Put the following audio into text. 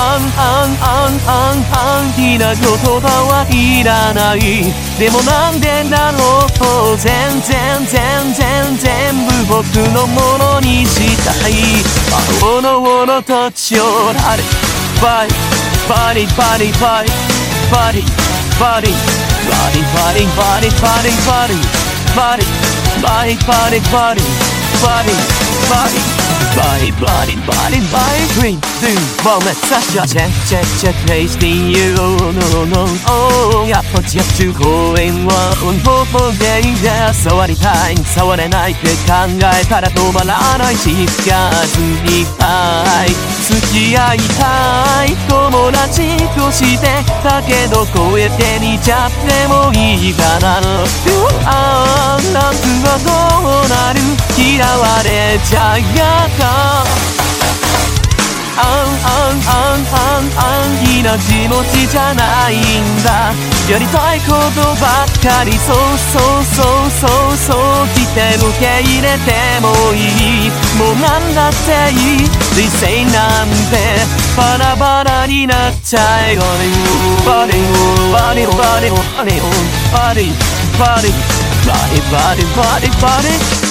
あんあんあんあんあんきな言葉はいらない。でもなんでだろう。全然全然全部僕のものにしたい。おのおのとちょられバイバリバリバリバリバリバリバリバリバリバリバリバリバリバリバリバリ Body, body, body, body, green, blue, moment, such a check, check, check, tasting you, no, no, no, oh, やっぱジャッジ公園は運動もゲイで触りたい、触れないって考えたら止まらないし、近づきたい、付き合いたい、友達としてだけど超えてみちゃってもいいかな、れちゃやだあんあんあんあんあん気持ちじゃないんだやりたいことばっかりそうそうそうそうそう来て受け入れてもいいもうなんだっていい人生なんてバラバラになっちゃえバレオバレオバレオバレオバレオバレオバレバレバレバレバレ